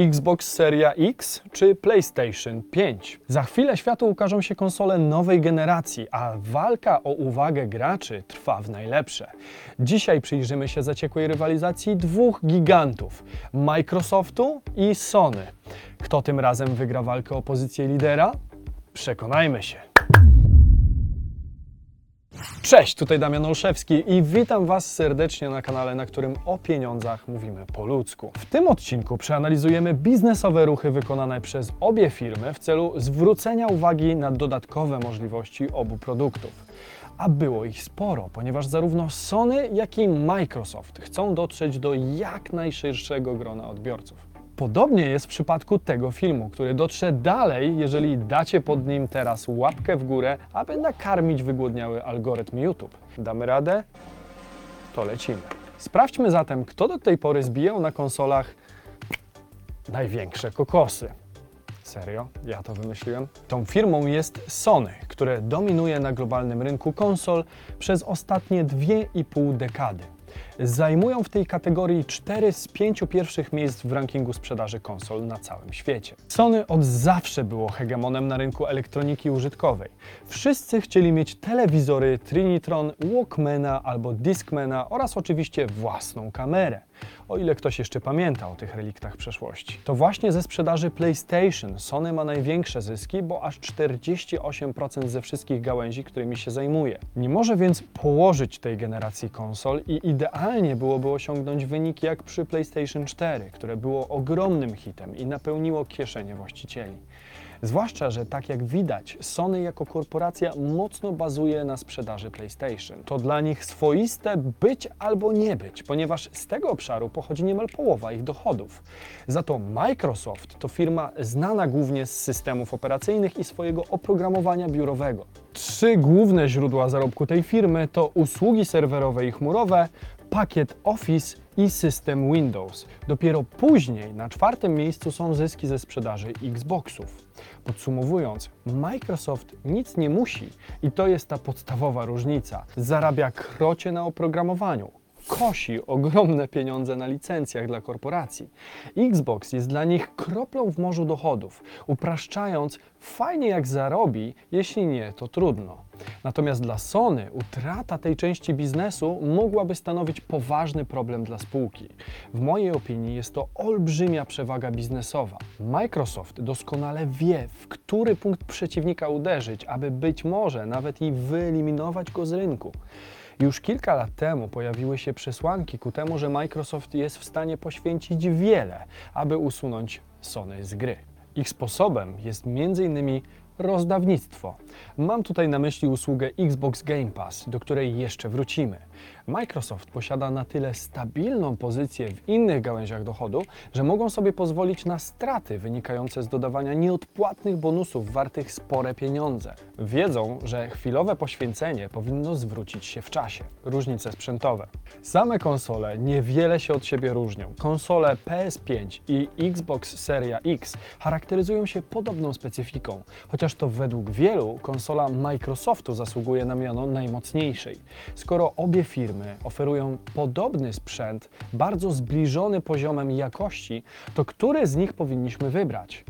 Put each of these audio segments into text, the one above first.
Xbox Seria X czy PlayStation 5. Za chwilę światu ukażą się konsole nowej generacji, a walka o uwagę graczy trwa w najlepsze. Dzisiaj przyjrzymy się zaciekłej rywalizacji dwóch gigantów Microsoftu i Sony. Kto tym razem wygra walkę o pozycję lidera? Przekonajmy się. Cześć, tutaj Damian Olszewski i witam Was serdecznie na kanale, na którym o pieniądzach mówimy po ludzku. W tym odcinku przeanalizujemy biznesowe ruchy wykonane przez obie firmy w celu zwrócenia uwagi na dodatkowe możliwości obu produktów. A było ich sporo, ponieważ zarówno Sony, jak i Microsoft chcą dotrzeć do jak najszerszego grona odbiorców. Podobnie jest w przypadku tego filmu, który dotrze dalej, jeżeli dacie pod nim teraz łapkę w górę, aby nakarmić wygłodniały algorytm YouTube. Damy radę? To lecimy. Sprawdźmy zatem, kto do tej pory zbijał na konsolach największe kokosy. Serio? Ja to wymyśliłem? Tą firmą jest Sony, które dominuje na globalnym rynku konsol przez ostatnie 2,5 dekady. Zajmują w tej kategorii 4 z 5 pierwszych miejsc w rankingu sprzedaży konsol na całym świecie. Sony od zawsze było hegemonem na rynku elektroniki użytkowej. Wszyscy chcieli mieć telewizory Trinitron, Walkmana albo Discmana oraz oczywiście własną kamerę o ile ktoś jeszcze pamięta o tych reliktach przeszłości. To właśnie ze sprzedaży PlayStation Sony ma największe zyski, bo aż 48% ze wszystkich gałęzi, którymi się zajmuje. Nie może więc położyć tej generacji konsol i idealnie byłoby osiągnąć wyniki jak przy PlayStation 4, które było ogromnym hitem i napełniło kieszenie właścicieli. Zwłaszcza, że tak jak widać, Sony jako korporacja mocno bazuje na sprzedaży PlayStation. To dla nich swoiste być albo nie być, ponieważ z tego obszaru pochodzi niemal połowa ich dochodów. Za to Microsoft to firma znana głównie z systemów operacyjnych i swojego oprogramowania biurowego. Trzy główne źródła zarobku tej firmy to usługi serwerowe i chmurowe, pakiet Office i system Windows. Dopiero później na czwartym miejscu są zyski ze sprzedaży Xboxów. Podsumowując, Microsoft nic nie musi i to jest ta podstawowa różnica. Zarabia krocie na oprogramowaniu, kosi ogromne pieniądze na licencjach dla korporacji. Xbox jest dla nich kroplą w morzu dochodów, upraszczając, fajnie jak zarobi, jeśli nie, to trudno. Natomiast dla Sony utrata tej części biznesu mogłaby stanowić poważny problem dla spółki. W mojej opinii jest to olbrzymia przewaga biznesowa. Microsoft doskonale wie, w który punkt przeciwnika uderzyć, aby być może nawet i wyeliminować go z rynku. Już kilka lat temu pojawiły się przesłanki ku temu, że Microsoft jest w stanie poświęcić wiele, aby usunąć Sony z gry. Ich sposobem jest m.in rozdawnictwo. Mam tutaj na myśli usługę Xbox Game Pass, do której jeszcze wrócimy. Microsoft posiada na tyle stabilną pozycję w innych gałęziach dochodu, że mogą sobie pozwolić na straty wynikające z dodawania nieodpłatnych bonusów wartych spore pieniądze. Wiedzą, że chwilowe poświęcenie powinno zwrócić się w czasie. Różnice sprzętowe. Same konsole niewiele się od siebie różnią. Konsole PS5 i Xbox Seria X charakteryzują się podobną specyfiką, chociaż to według wielu konsola Microsoftu zasługuje na miano najmocniejszej. Skoro obie firmy oferują podobny sprzęt, bardzo zbliżony poziomem jakości, to które z nich powinniśmy wybrać?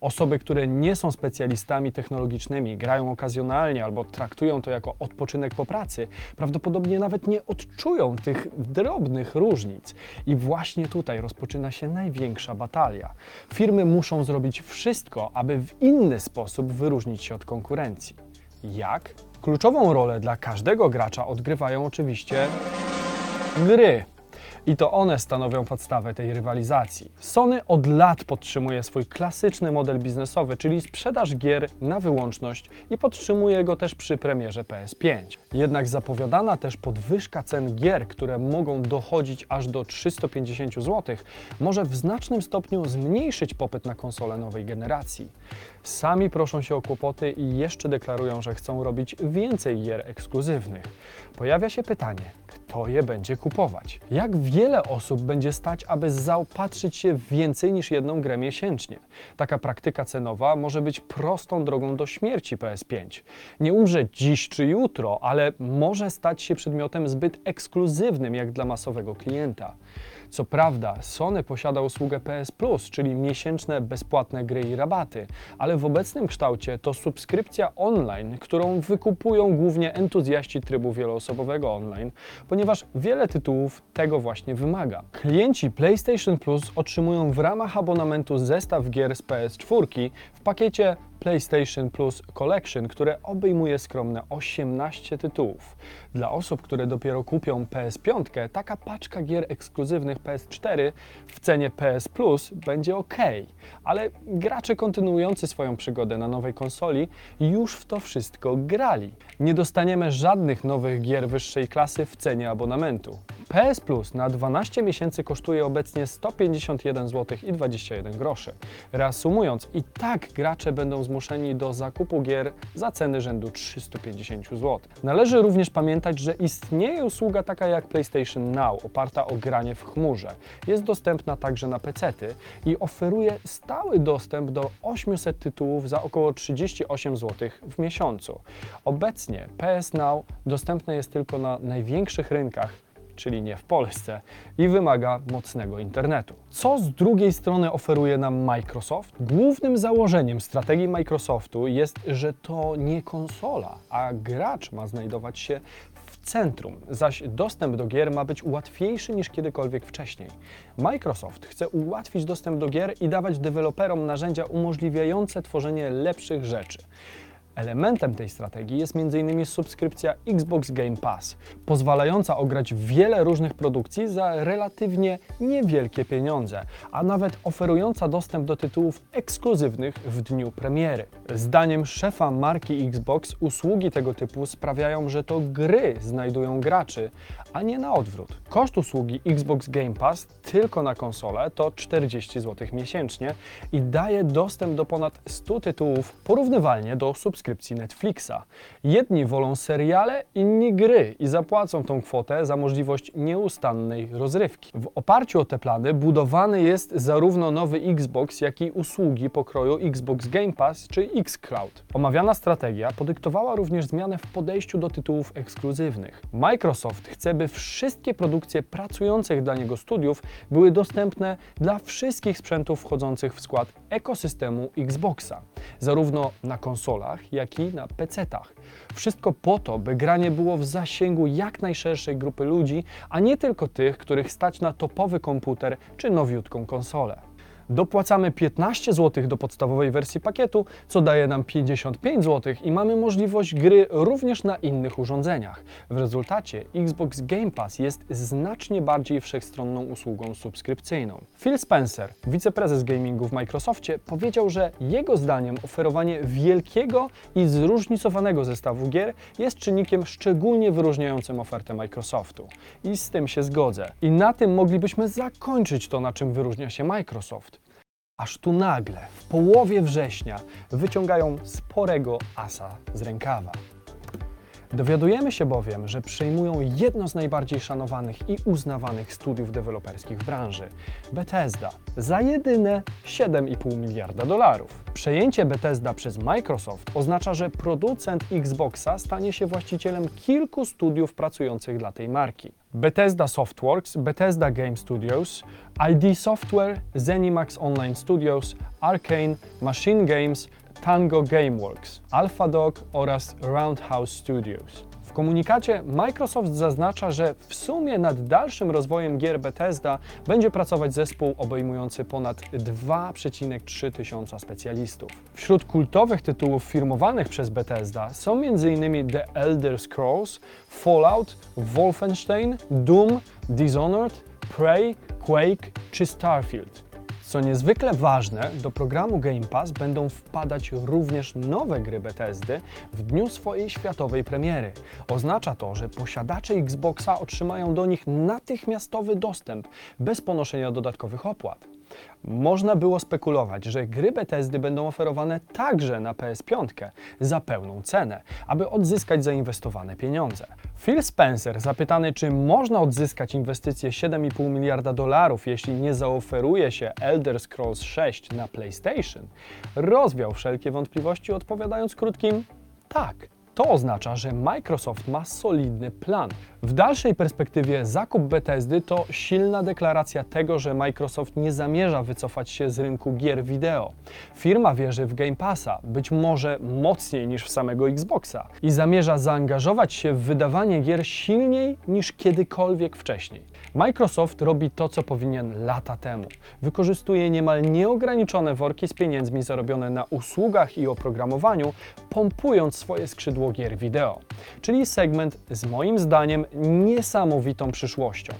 Osoby, które nie są specjalistami technologicznymi, grają okazjonalnie albo traktują to jako odpoczynek po pracy, prawdopodobnie nawet nie odczują tych drobnych różnic. I właśnie tutaj rozpoczyna się największa batalia. Firmy muszą zrobić wszystko, aby w inny sposób wyróżnić się od konkurencji. Jak? Kluczową rolę dla każdego gracza odgrywają oczywiście gry. I to one stanowią podstawę tej rywalizacji. Sony od lat podtrzymuje swój klasyczny model biznesowy, czyli sprzedaż gier na wyłączność i podtrzymuje go też przy premierze PS5. Jednak zapowiadana też podwyżka cen gier, które mogą dochodzić aż do 350 zł, może w znacznym stopniu zmniejszyć popyt na konsole nowej generacji. Sami proszą się o kłopoty i jeszcze deklarują, że chcą robić więcej gier ekskluzywnych. Pojawia się pytanie, kto je będzie kupować? Jak wiele osób będzie stać, aby zaopatrzyć się w więcej niż jedną grę miesięcznie? Taka praktyka cenowa może być prostą drogą do śmierci PS5. Nie umrze dziś czy jutro, ale może stać się przedmiotem zbyt ekskluzywnym jak dla masowego klienta. Co prawda, Sony posiada usługę PS Plus, czyli miesięczne bezpłatne gry i rabaty, ale w obecnym kształcie to subskrypcja online, którą wykupują głównie entuzjaści trybu wieloosobowego online, ponieważ wiele tytułów tego właśnie wymaga. Klienci PlayStation Plus otrzymują w ramach abonamentu zestaw gier z PS4 w pakiecie PlayStation Plus Collection, które obejmuje skromne 18 tytułów. Dla osób, które dopiero kupią PS5, taka paczka gier ekskluzywnych PS4 w cenie PS Plus będzie ok, ale gracze kontynuujący swoją przygodę na nowej konsoli już w to wszystko grali. Nie dostaniemy żadnych nowych gier wyższej klasy w cenie abonamentu. PS Plus na 12 miesięcy kosztuje obecnie 151 zł i 21 groszy. Reasumując, i tak gracze będą zmuszeni do zakupu gier za ceny rzędu 350 zł. Należy również pamiętać, że istnieje usługa taka jak PlayStation Now, oparta o granie w chmurze. Jest dostępna także na PC-ty i oferuje stały dostęp do 800 tytułów za około 38 zł w miesiącu. Obecnie PS Now dostępne jest tylko na największych rynkach czyli nie w Polsce, i wymaga mocnego internetu. Co z drugiej strony oferuje nam Microsoft? Głównym założeniem strategii Microsoftu jest, że to nie konsola, a gracz ma znajdować się centrum, zaś dostęp do gier ma być łatwiejszy niż kiedykolwiek wcześniej. Microsoft chce ułatwić dostęp do gier i dawać deweloperom narzędzia umożliwiające tworzenie lepszych rzeczy. Elementem tej strategii jest m.in. subskrypcja Xbox Game Pass, pozwalająca ograć wiele różnych produkcji za relatywnie niewielkie pieniądze, a nawet oferująca dostęp do tytułów ekskluzywnych w dniu premiery. Zdaniem szefa marki Xbox usługi tego typu sprawiają, że to gry znajdują graczy, a nie na odwrót. Koszt usługi Xbox Game Pass tylko na konsolę to 40 zł miesięcznie i daje dostęp do ponad 100 tytułów porównywalnie do subskrypcji Netflixa. Jedni wolą seriale, inni gry i zapłacą tą kwotę za możliwość nieustannej rozrywki. W oparciu o te plany budowany jest zarówno nowy Xbox, jak i usługi pokroju Xbox Game Pass czy xCloud. Omawiana strategia podyktowała również zmianę w podejściu do tytułów ekskluzywnych. Microsoft chce, by wszystkie produkcje pracujących dla niego studiów były dostępne dla wszystkich sprzętów wchodzących w skład ekosystemu Xboxa, zarówno na konsolach, jak i na PC-tach. Wszystko po to, by granie było w zasięgu jak najszerszej grupy ludzi, a nie tylko tych, których stać na topowy komputer czy nowiutką konsolę. Dopłacamy 15 zł do podstawowej wersji pakietu, co daje nam 55 zł i mamy możliwość gry również na innych urządzeniach. W rezultacie Xbox Game Pass jest znacznie bardziej wszechstronną usługą subskrypcyjną. Phil Spencer, wiceprezes gamingu w Microsoftie, powiedział, że jego zdaniem oferowanie wielkiego i zróżnicowanego zestawu gier jest czynnikiem szczególnie wyróżniającym ofertę Microsoftu. I z tym się zgodzę. I na tym moglibyśmy zakończyć to, na czym wyróżnia się Microsoft. Aż tu nagle, w połowie września, wyciągają sporego asa z rękawa. Dowiadujemy się bowiem, że przejmują jedno z najbardziej szanowanych i uznawanych studiów deweloperskich w branży Bethesda za jedyne 7,5 miliarda dolarów. Przejęcie Bethesda przez Microsoft oznacza, że producent Xboxa stanie się właścicielem kilku studiów pracujących dla tej marki. Bethesda Softworks, Bethesda Game Studios, ID Software, ZeniMax Online Studios, Arcane, Machine Games, Tango Gameworks, AlphaDog oraz Roundhouse Studios. W komunikacie Microsoft zaznacza, że w sumie nad dalszym rozwojem gier Bethesda będzie pracować zespół obejmujący ponad 2,3 tysiąca specjalistów. Wśród kultowych tytułów firmowanych przez Bethesda są m.in. The Elder Scrolls, Fallout, Wolfenstein, Doom, Dishonored, Prey, Quake czy Starfield. Co niezwykle ważne, do programu Game Pass będą wpadać również nowe gry Bethesdy w dniu swojej światowej premiery. Oznacza to, że posiadacze Xboxa otrzymają do nich natychmiastowy dostęp bez ponoszenia dodatkowych opłat. Można było spekulować, że gry Bethesdy będą oferowane także na PS5 za pełną cenę, aby odzyskać zainwestowane pieniądze. Phil Spencer, zapytany, czy można odzyskać inwestycje 7,5 miliarda dolarów, jeśli nie zaoferuje się Elder Scrolls 6 na PlayStation, rozwiał wszelkie wątpliwości, odpowiadając krótkim tak. To oznacza, że Microsoft ma solidny plan. W dalszej perspektywie zakup Bethesdy to silna deklaracja tego, że Microsoft nie zamierza wycofać się z rynku gier wideo. Firma wierzy w Game Passa, być może mocniej niż w samego Xboxa i zamierza zaangażować się w wydawanie gier silniej niż kiedykolwiek wcześniej. Microsoft robi to, co powinien lata temu. Wykorzystuje niemal nieograniczone worki z pieniędzmi zarobione na usługach i oprogramowaniu, pompując swoje skrzydło gier wideo. Czyli segment z moim zdaniem niesamowitą przyszłością.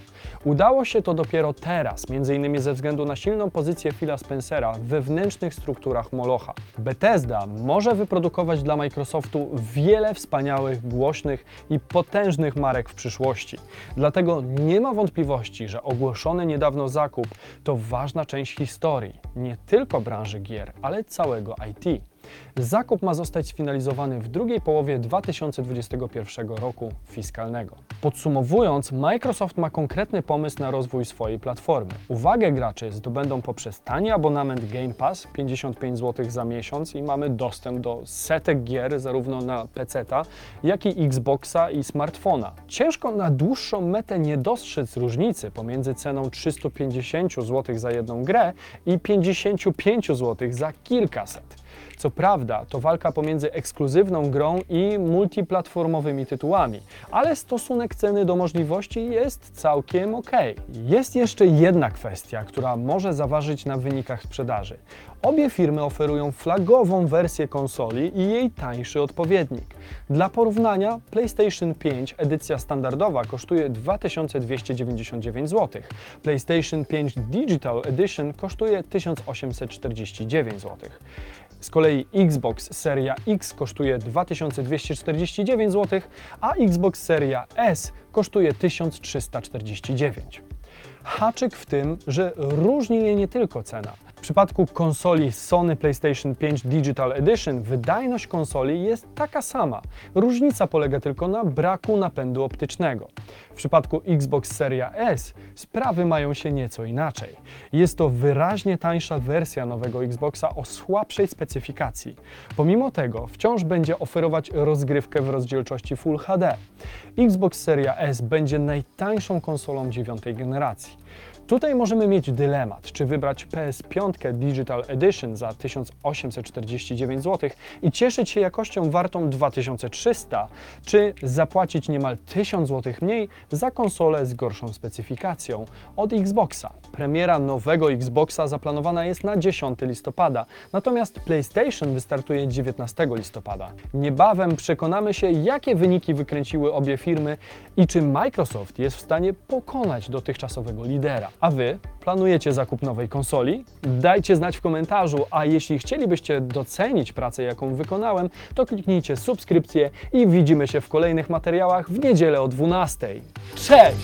Udało się to dopiero teraz, m.in. ze względu na silną pozycję Phila Spencera w wewnętrznych strukturach Molocha. Bethesda może wyprodukować dla Microsoftu wiele wspaniałych, głośnych i potężnych marek w przyszłości. Dlatego nie ma wątpliwości, że ogłoszony niedawno zakup to ważna część historii nie tylko branży gier, ale całego IT. Zakup ma zostać sfinalizowany w drugiej połowie 2021 roku fiskalnego. Podsumowując, Microsoft ma konkretny pomysł na rozwój swojej platformy. Uwagę graczy zdobędą poprzez tani abonament Game Pass 55 zł za miesiąc i mamy dostęp do setek gier zarówno na PC, jak i Xboxa i smartfona. Ciężko na dłuższą metę nie dostrzec różnicy pomiędzy ceną 350 zł za jedną grę i 55 zł za kilkaset. Co prawda, to walka pomiędzy ekskluzywną grą i multiplatformowymi tytułami, ale stosunek ceny do możliwości jest całkiem ok. Jest jeszcze jedna kwestia, która może zaważyć na wynikach sprzedaży. Obie firmy oferują flagową wersję konsoli i jej tańszy odpowiednik. Dla porównania, PlayStation 5 edycja standardowa kosztuje 2299 zł, PlayStation 5 Digital Edition kosztuje 1849 zł. Z kolei Xbox Seria X kosztuje 2249 zł, a Xbox Seria S kosztuje 1349. Haczyk w tym, że różni je nie tylko cena. Przypadku konsoli Sony PlayStation 5 Digital Edition wydajność konsoli jest taka sama. Różnica polega tylko na braku napędu optycznego. W przypadku Xbox Seria S sprawy mają się nieco inaczej. Jest to wyraźnie tańsza wersja nowego Xboxa o słabszej specyfikacji. Pomimo tego wciąż będzie oferować rozgrywkę w rozdzielczości Full HD. Xbox Seria S będzie najtańszą konsolą dziewiątej generacji. Tutaj możemy mieć dylemat, czy wybrać PS5 Digital Edition za 1849 zł i cieszyć się jakością wartą 2300, czy zapłacić niemal 1000 zł mniej za konsolę z gorszą specyfikacją od Xboxa. Premiera nowego Xboxa zaplanowana jest na 10 listopada, natomiast PlayStation wystartuje 19 listopada. Niebawem przekonamy się, jakie wyniki wykręciły obie firmy i czy Microsoft jest w stanie pokonać dotychczasowego lidera. A Wy planujecie zakup nowej konsoli? Dajcie znać w komentarzu, a jeśli chcielibyście docenić pracę, jaką wykonałem, to kliknijcie subskrypcję i widzimy się w kolejnych materiałach w niedzielę o 12. Cześć!